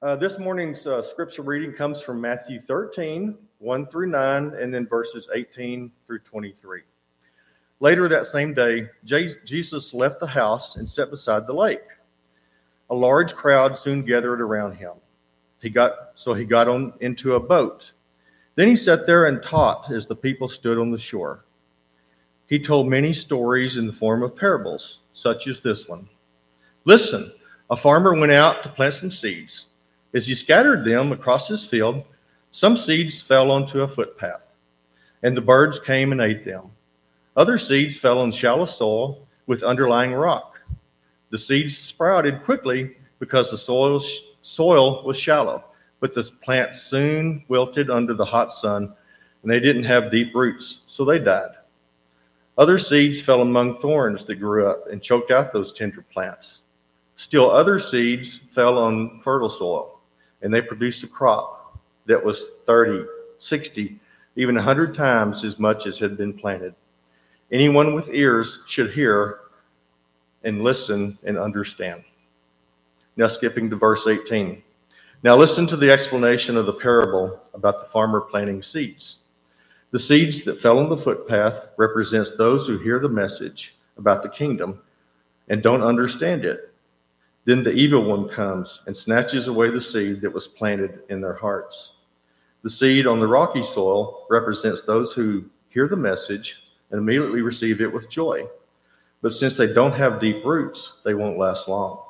Uh, this morning's uh, scripture reading comes from Matthew 13, 1 through 9, and then verses 18 through 23. Later that same day, Jesus left the house and sat beside the lake. A large crowd soon gathered around him. He got so he got on into a boat. Then he sat there and taught as the people stood on the shore. He told many stories in the form of parables, such as this one. Listen, a farmer went out to plant some seeds. As he scattered them across his field, some seeds fell onto a footpath, and the birds came and ate them. Other seeds fell on shallow soil with underlying rock. The seeds sprouted quickly because the soil, soil was shallow, but the plants soon wilted under the hot sun, and they didn't have deep roots, so they died. Other seeds fell among thorns that grew up and choked out those tender plants. Still, other seeds fell on fertile soil and they produced a crop that was 30, 60, even 100 times as much as had been planted. Anyone with ears should hear and listen and understand. Now, skipping to verse 18. Now, listen to the explanation of the parable about the farmer planting seeds. The seeds that fell on the footpath represents those who hear the message about the kingdom and don't understand it then the evil one comes and snatches away the seed that was planted in their hearts. The seed on the rocky soil represents those who hear the message and immediately receive it with joy. But since they don't have deep roots, they won't last long.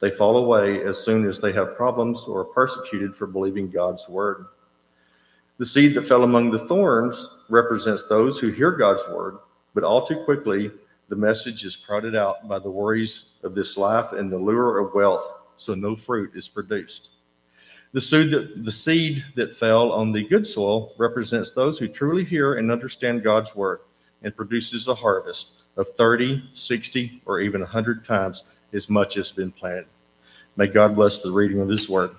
They fall away as soon as they have problems or are persecuted for believing God's word. The seed that fell among the thorns represents those who hear God's word, but all too quickly the message is crowded out by the worries of this life and the lure of wealth, so no fruit is produced. The seed, that, the seed that fell on the good soil represents those who truly hear and understand God's word and produces a harvest of 30, 60, or even 100 times as much as been planted. May God bless the reading of this word.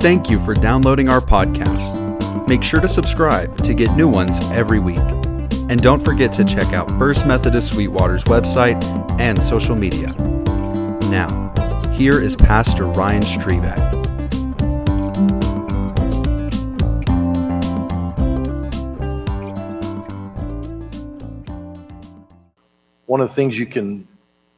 Thank you for downloading our podcast. Make sure to subscribe to get new ones every week. And don't forget to check out First Methodist Sweetwater's website and social media. Now, here is Pastor Ryan Strebeck. One of the things you can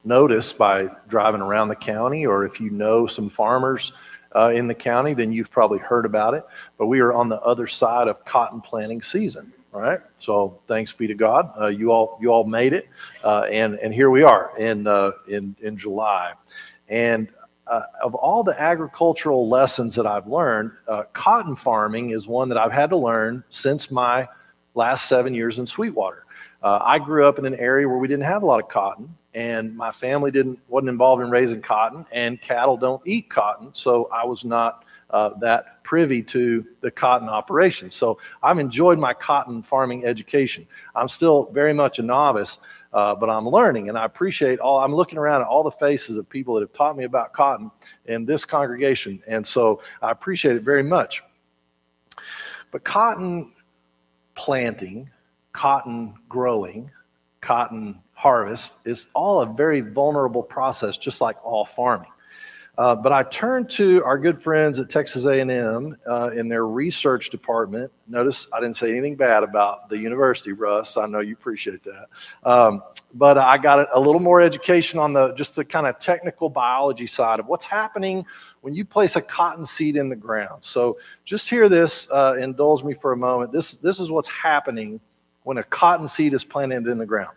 notice by driving around the county, or if you know some farmers uh, in the county, then you've probably heard about it. But we are on the other side of cotton planting season. All right. So thanks be to God. Uh, you all you all made it, uh, and and here we are in uh, in in July, and. Uh, of all the agricultural lessons that I've learned, uh, cotton farming is one that I've had to learn since my last seven years in Sweetwater. I grew up in an area where we didn't have a lot of cotton, and my family didn't wasn't involved in raising cotton and cattle don't eat cotton so i was not uh, that privy to the cotton operation. So i've enjoyed my cotton farming education. I'm still very much a novice uh, but i'm learning and i appreciate all i'm looking around at all the faces of people that have taught me about cotton in this congregation and so i appreciate it very much. But cotton planting cotton growing cotton harvest is all a very vulnerable process, just like all farming. Uh, but I turned to our good friends at Texas A&M uh, in their research department. Notice I didn't say anything bad about the university, Russ. I know you appreciate that. Um, but I got a little more education on the just the kind of technical biology side of what's happening when you place a cotton seed in the ground. So just hear this. Uh, indulge me for a moment. This this is what's happening when a cotton seed is planted in the ground.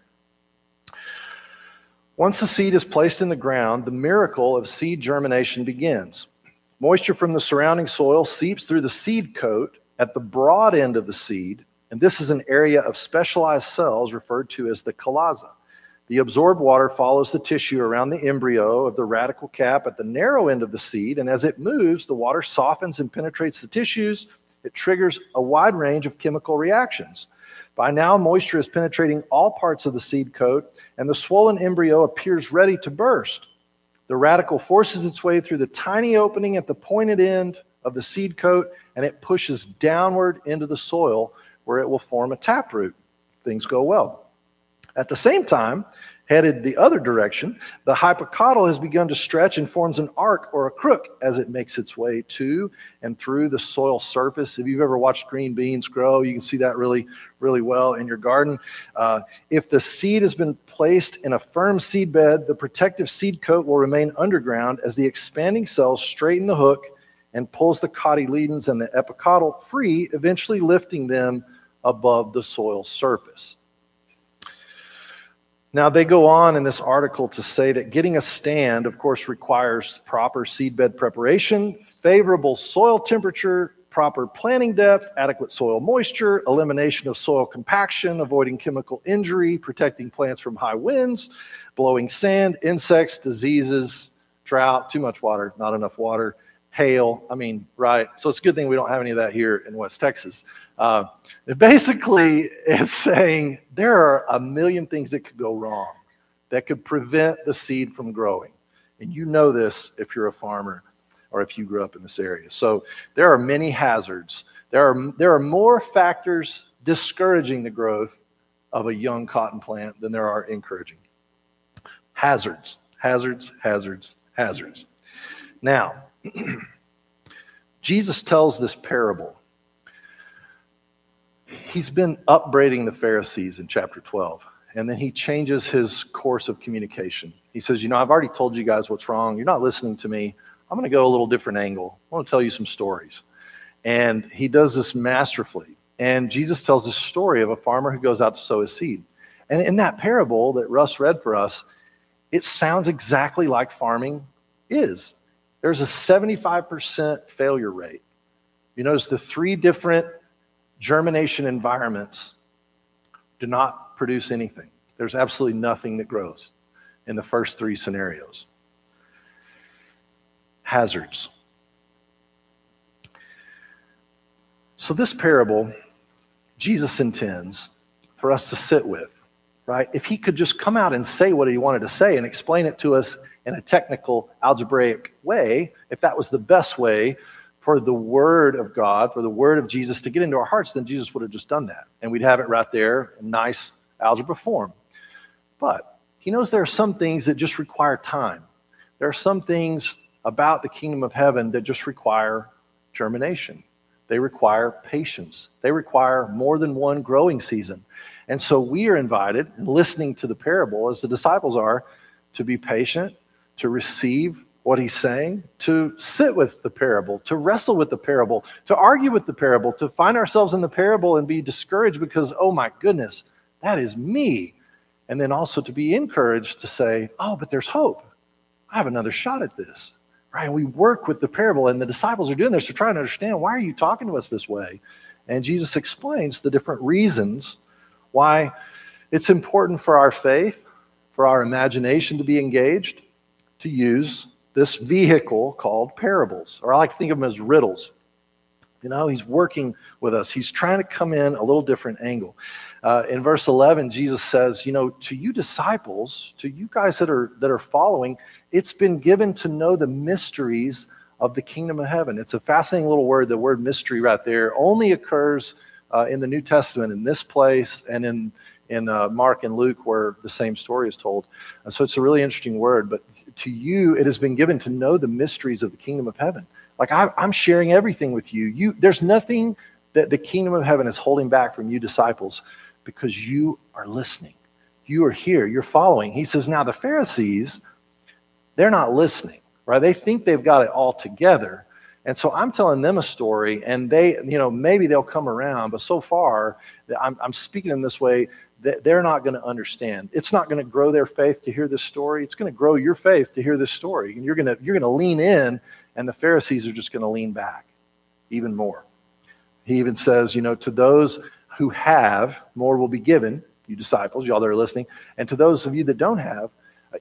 Once the seed is placed in the ground, the miracle of seed germination begins. Moisture from the surrounding soil seeps through the seed coat at the broad end of the seed, and this is an area of specialized cells referred to as the chalaza. The absorbed water follows the tissue around the embryo of the radicle cap at the narrow end of the seed, and as it moves, the water softens and penetrates the tissues. It triggers a wide range of chemical reactions. By now, moisture is penetrating all parts of the seed coat, and the swollen embryo appears ready to burst. The radicle forces its way through the tiny opening at the pointed end of the seed coat, and it pushes downward into the soil, where it will form a taproot. Things go well. At the same time, headed the other direction, the hypocotyl has begun to stretch and forms an arc or a crook as it makes its way to and through the soil surface. If you've ever watched green beans grow, you can see that really, really well in your garden. Uh, if the seed has been placed in a firm seed bed, the protective seed coat will remain underground as the expanding cells straighten the hook and pulls the cotyledons and the epicotyl free, eventually lifting them above the soil surface. Now, they go on in this article to say that getting a stand, of course, requires proper seedbed preparation, favorable soil temperature, proper planting depth, adequate soil moisture, elimination of soil compaction, avoiding chemical injury, protecting plants from high winds, blowing sand, insects, diseases, drought, too much water, not enough water, hail. I mean, right. So it's a good thing we don't have any of that here in West Texas. Uh, it basically is saying there are a million things that could go wrong that could prevent the seed from growing. And you know this if you're a farmer or if you grew up in this area. So there are many hazards. There are, there are more factors discouraging the growth of a young cotton plant than there are encouraging. Hazards, hazards, hazards, hazards. Now, Jesus tells this parable he's been upbraiding the Pharisees in chapter 12. And then he changes his course of communication. He says, You know, I've already told you guys what's wrong. You're not listening to me. I'm going to go a little different angle. I want to tell you some stories. And he does this masterfully. And Jesus tells the story of a farmer who goes out to sow his seed. And in that parable that Russ read for us, it sounds exactly like farming is. There's a 75% failure rate. You notice the three different germination environments do not produce anything. There's absolutely nothing that grows in the first three scenarios. Hazards. So, this parable, Jesus intends for us to sit with, right? If he could just come out and say what he wanted to say and explain it to us in a technical, algebraic way, if that was the best way for the Word of God, for the Word of Jesus to get into our hearts, then Jesus would have just done that. And we'd have it right there in nice algebra form. But He knows there are some things that just require time. There are some things about the kingdom of heaven that just require germination. They require patience. They require more than one growing season. And so we are invited, in listening to the parable, as the disciples are, to be patient, to receive what he's saying, to sit with the parable, to wrestle with the parable, to argue with the parable, to find ourselves in the parable and be discouraged because, oh my goodness, that is me. And then also to be encouraged to say, oh, but there's hope. I have another shot at this. Right? We work with the parable, and the disciples are doing this to try and understand why are you talking to us this way? And Jesus explains the different reasons why it's important for our faith, for our imagination to be engaged, to use this vehicle called parables, or I like to think of them as riddles. You know, he's working with us. He's trying to come in a little different angle. Uh, in verse 11, Jesus says, "You know, to you disciples, to you guys that are that are following, it's been given to know the mysteries of the kingdom of heaven." It's a fascinating little word. The word "mystery" right there only occurs uh, in the New Testament in this place and in in uh, Mark and Luke where the same story is told. And so it's a really interesting word. But to you, it has been given to know the mysteries of the kingdom of heaven. Like I, I'm sharing everything with you. You, there's nothing that the kingdom of heaven is holding back from you disciples because you are listening. You are here. You're following. He says, now the Pharisees, they're not listening, right? They think they've got it all together. And so I'm telling them a story, and they, you know, maybe they'll come around, but so far, I'm, I'm speaking in this way that they're not going to understand. It's not going to grow their faith to hear this story. It's going to grow your faith to hear this story. And you're going to, you're going to lean in, and the Pharisees are just going to lean back even more. He even says, you know, to those who have, more will be given, you disciples, y'all that are listening. And to those of you that don't have,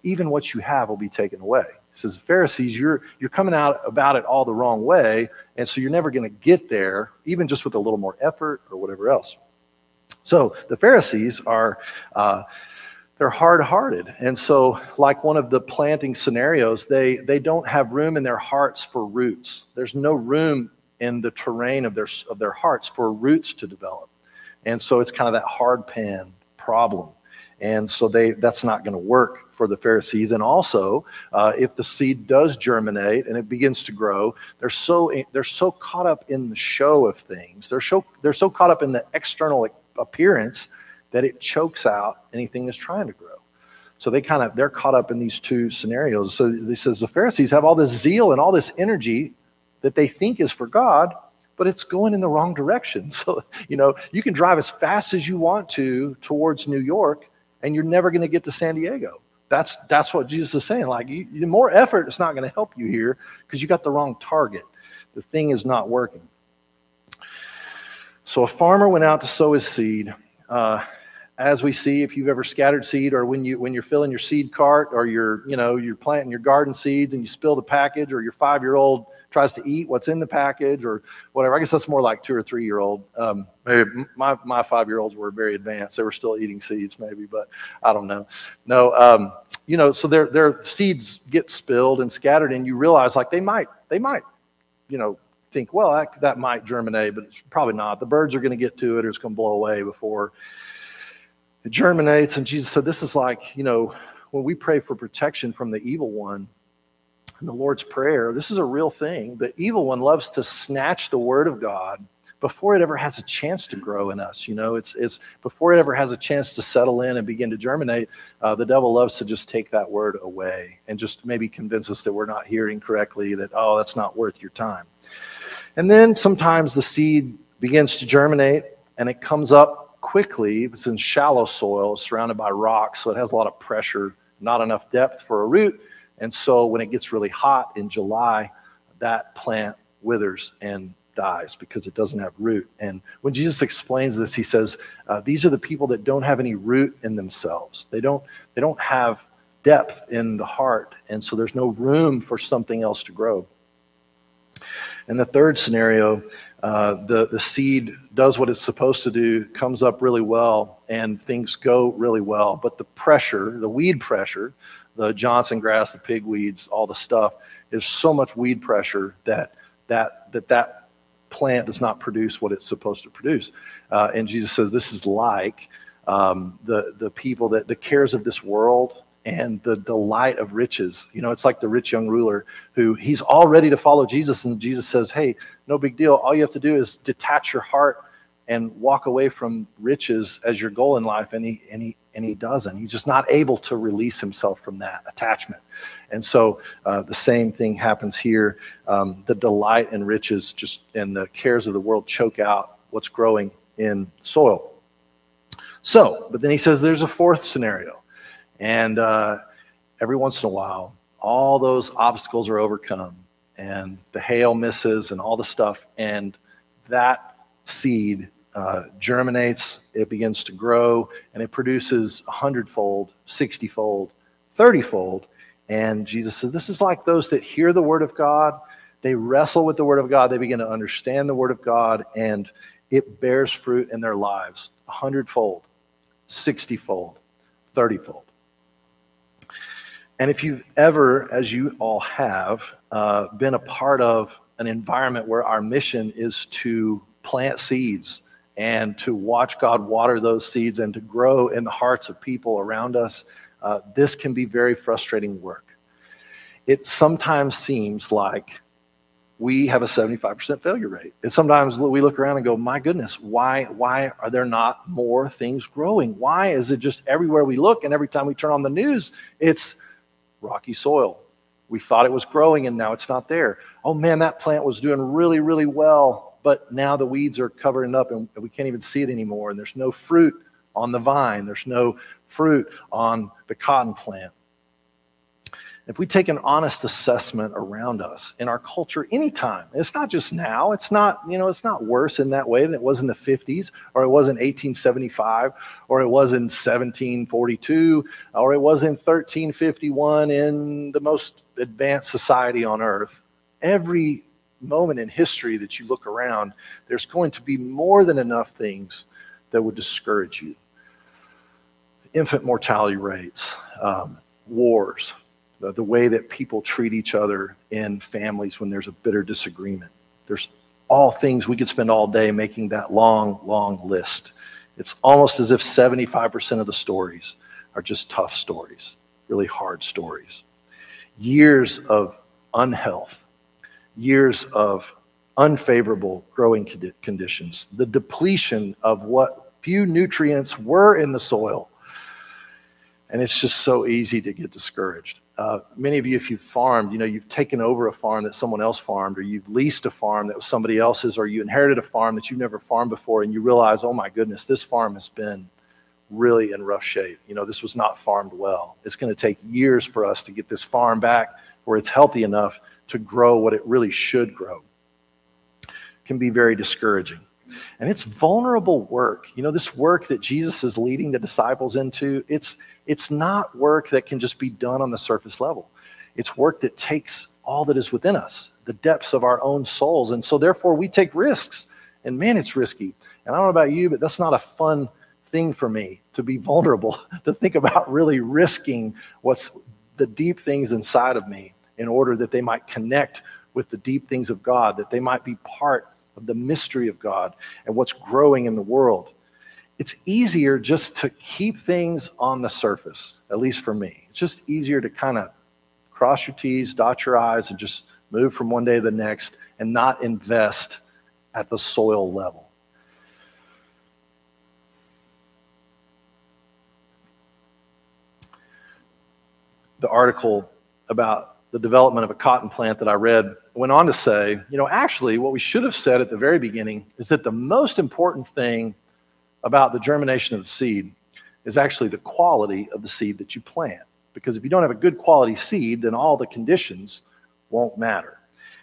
even what you have will be taken away. He says, Pharisees, you're, you're coming out about it all the wrong way. And so you're never going to get there, even just with a little more effort or whatever else. So the Pharisees are. Uh, they're hard-hearted and so like one of the planting scenarios they they don't have room in their hearts for roots there's no room in the terrain of their of their hearts for roots to develop And so it's kind of that hard pan problem. And so they that's not going to work for the Pharisees. And also, uh, if the seed does germinate and it begins to grow, they're so they're so caught up in the show of things. They're so they're so caught up in the external appearance that it chokes out anything that's trying to grow. So they kind of they're caught up in these two scenarios. So he says the Pharisees have all this zeal and all this energy that they think is for God, but it's going in the wrong direction. So, you know, you can drive as fast as you want to towards New York and you're never going to get to San Diego. That's that's what Jesus is saying. Like, you, you more effort is not going to help you here because you got the wrong target. The thing is not working. So a farmer went out to sow his seed. Uh, as we see, if you've ever scattered seed, or when you when you're filling your seed cart, or you're you know you're planting your garden seeds and you spill the package, or your five year old tries to eat what's in the package or whatever. I guess that's more like two or three year old. Um, maybe my, my five year olds were very advanced. They were still eating seeds, maybe, but I don't know. No, um, you know, so their, their seeds get spilled and scattered, and you realize like they might, they might, you know, think, well, that, that might germinate, but it's probably not. The birds are going to get to it or it's going to blow away before it germinates. And Jesus said, this is like, you know, when we pray for protection from the evil one, in the Lord's Prayer, this is a real thing. The evil one loves to snatch the word of God before it ever has a chance to grow in us. You know, it's, it's before it ever has a chance to settle in and begin to germinate, uh, the devil loves to just take that word away and just maybe convince us that we're not hearing correctly, that, oh, that's not worth your time. And then sometimes the seed begins to germinate and it comes up quickly. It's in shallow soil, surrounded by rocks, so it has a lot of pressure, not enough depth for a root. And so when it gets really hot in July, that plant withers and dies because it doesn't have root. And when Jesus explains this, he says, uh, "These are the people that don't have any root in themselves. They don't. They don't have depth in the heart, and so there's no room for something else to grow." And the third scenario, uh, the the seed does what it's supposed to do, comes up really well, and things go really well. But the pressure, the weed pressure, the Johnson grass, the pigweeds, all the stuff. There's so much weed pressure that that that that plant does not produce what it's supposed to produce. Uh, and Jesus says this is like um, the the people that the cares of this world and the delight of riches. You know, it's like the rich young ruler who he's all ready to follow Jesus, and Jesus says, "Hey, no big deal. All you have to do is detach your heart." and walk away from riches as your goal in life and he and he and he doesn't. He's just not able to release himself from that attachment. And so uh, the same thing happens here. Um, the delight and riches just and the cares of the world choke out what's growing in soil. So, but then he says there's a fourth scenario. And uh, every once in a while, all those obstacles are overcome and the hail misses and all the stuff. And that seed uh, germinates, it begins to grow, and it produces a hundredfold, sixtyfold, thirtyfold. And Jesus said, This is like those that hear the word of God, they wrestle with the word of God, they begin to understand the word of God, and it bears fruit in their lives a hundredfold, sixtyfold, thirtyfold. And if you've ever, as you all have, uh, been a part of an environment where our mission is to plant seeds and to watch God water those seeds and to grow in the hearts of people around us, uh, this can be very frustrating work. It sometimes seems like we have a 75% failure rate. And sometimes we look around and go, my goodness, why, why are there not more things growing? Why is it just everywhere we look and every time we turn on the news, it's rocky soil? We thought it was growing and now it's not there. Oh man, that plant was doing really, really well but now the weeds are covering up and we can't even see it anymore. And there's no fruit on the vine, there's no fruit on the cotton plant. If we take an honest assessment around us in our culture anytime, it's not just now, it's not, you know, it's not worse in that way than it was in the 50s or it was in 1875 or it was in 1742 or it was in 1351 in the most advanced society on earth. Every moment in history that you look around, there's going to be more than enough things that would discourage you. Infant mortality rates, um, wars, the, the way that people treat each other in families when there's a bitter disagreement. There's all things we could spend all day making that long, long list. It's almost as if 75% of the stories are just tough stories, really hard stories. Years of unhealth, years of unfavorable growing conditions, the depletion of what few nutrients were in the soil. And it's just so easy to get discouraged. Uh, many of you, if you've farmed, you know, you've taken over a farm that someone else farmed, or you've leased a farm that was somebody else's, or you inherited a farm that you've never farmed before, and you realize, oh my goodness, this farm has been really in rough shape. You know, this was not farmed well. It's going to take years for us to get this farm back where it's healthy enough to grow what it really should grow. Can be very discouraging. And it's vulnerable work. You know, this work that Jesus is leading the disciples into, it's it's not work that can just be done on the surface level. It's work that takes all that is within us, the depths of our own souls. And so, therefore, we take risks. And man, it's risky. And I don't know about you, but that's not a fun thing for me to be vulnerable, to think about really risking what's the deep things inside of me in order that they might connect with the deep things of God, that they might be part of the mystery of God and what's growing in the world it's easier just to keep things on the surface, at least for me. It's just easier to kind of cross your T's, dot your I's, and just move from one day to the next and not invest at the soil level. The article about the development of a cotton plant that I read went on to say, you know, actually, what we should have said at the very beginning is that the most important thing about the germination of the seed is actually the quality of the seed that you plant. Because if you don't have a good quality seed, then all the conditions won't matter.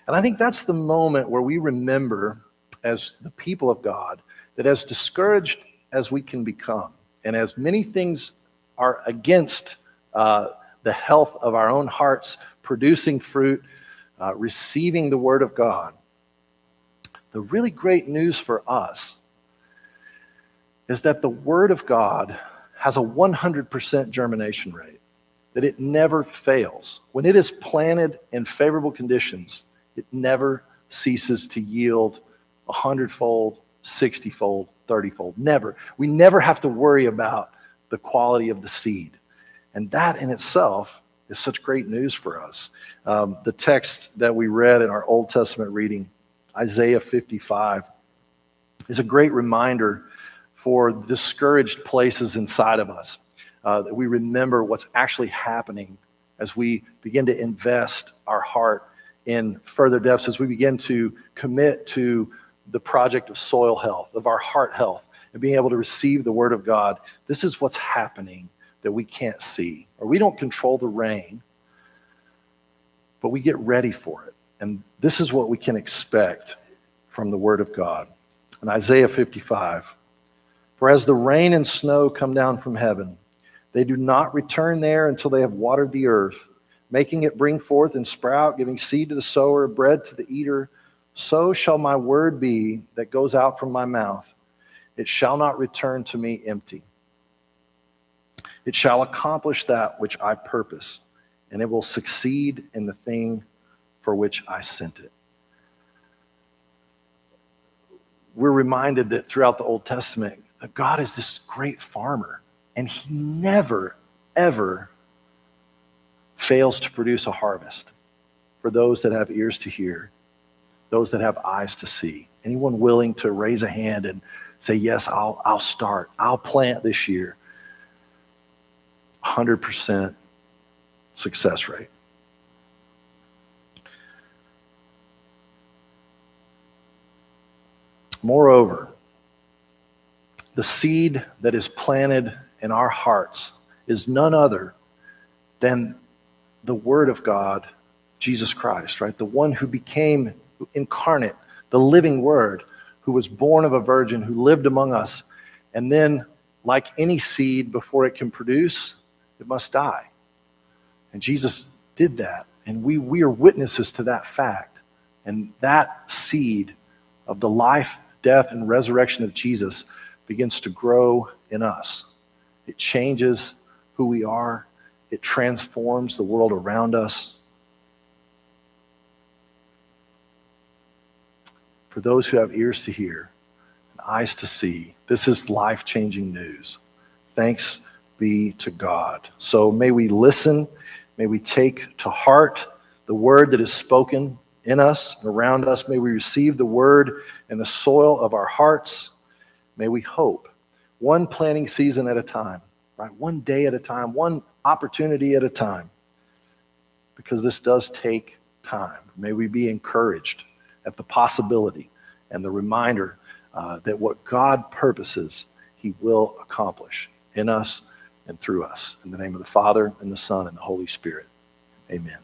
And I think that's the moment where we remember, as the people of God, that as discouraged as we can become, and as many things are against uh, the health of our own hearts, producing fruit, uh, receiving the Word of God, the really great news for us is that the Word of God has a 100% germination rate, that it never fails. When it is planted in favorable conditions, it never ceases to yield a hundredfold, 60 fold, 30 fold. Never. We never have to worry about the quality of the seed. And that in itself is such great news for us. Um, the text that we read in our Old Testament reading, Isaiah 55, is a great reminder for discouraged places inside of us. Uh, that we remember what's actually happening as we begin to invest our heart in further depths, as we begin to commit to the project of soil health, of our heart health, and being able to receive the Word of God. This is what's happening that we can't see, or we don't control the rain, but we get ready for it. And this is what we can expect from the Word of God. In Isaiah 55, for as the rain and snow come down from heaven, they do not return there until they have watered the earth, making it bring forth and sprout, giving seed to the sower, bread to the eater. So shall my word be that goes out from my mouth. It shall not return to me empty. It shall accomplish that which I purpose, and it will succeed in the thing for which I sent it. We're reminded that throughout the Old Testament, that God is this great farmer, and he never, ever fails to produce a harvest for those that have ears to hear, those that have eyes to see. Anyone willing to raise a hand and say, Yes, I'll, I'll start, I'll plant this year. 100% success rate. Moreover, the seed that is planted in our hearts is none other than the Word of God, Jesus Christ, right? The one who became incarnate, the living Word, who was born of a virgin, who lived among us. And then, like any seed, before it can produce, it must die. And Jesus did that. And we, we are witnesses to that fact. And that seed of the life, death, and resurrection of Jesus begins to grow in us. It changes who we are, it transforms the world around us. For those who have ears to hear and eyes to see. This is life changing news. Thanks be to God. So may we listen, may we take to heart the word that is spoken in us and around us. May we receive the word in the soil of our hearts. May we hope one planting season at a time, right? One day at a time, one opportunity at a time. Because this does take time. May we be encouraged at the possibility and the reminder uh, that what God purposes, He will accomplish in us and through us. In the name of the Father, and the Son, and the Holy Spirit. Amen.